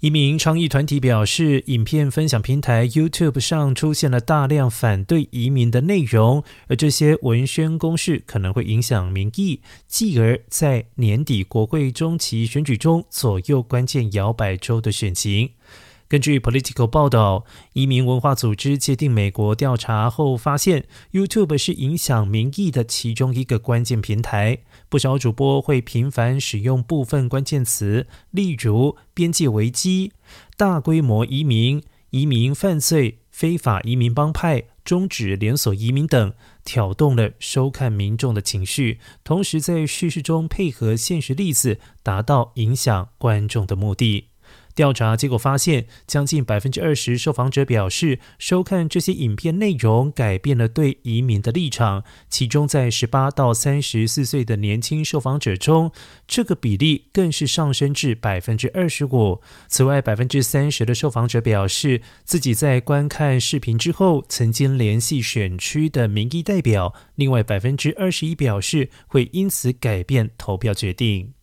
一名倡议团体表示，影片分享平台 YouTube 上出现了大量反对移民的内容，而这些文宣攻势可能会影响民意，继而在年底国会中期选举中左右关键摇摆州的选情。根据 Political 报道，移民文化组织界定美国调查后发现，YouTube 是影响民意的其中一个关键平台。不少主播会频繁使用部分关键词，例如“边界危机”、“大规模移民”、“移民犯罪”、“非法移民帮派”、“终止连锁移民”等，挑动了收看民众的情绪，同时在叙事中配合现实例子，达到影响观众的目的。调查结果发现，将近百分之二十受访者表示，收看这些影片内容改变了对移民的立场。其中，在十八到三十四岁的年轻受访者中，这个比例更是上升至百分之二十五。此外，百分之三十的受访者表示，自己在观看视频之后，曾经联系选区的民意代表。另外，百分之二十一表示会因此改变投票决定。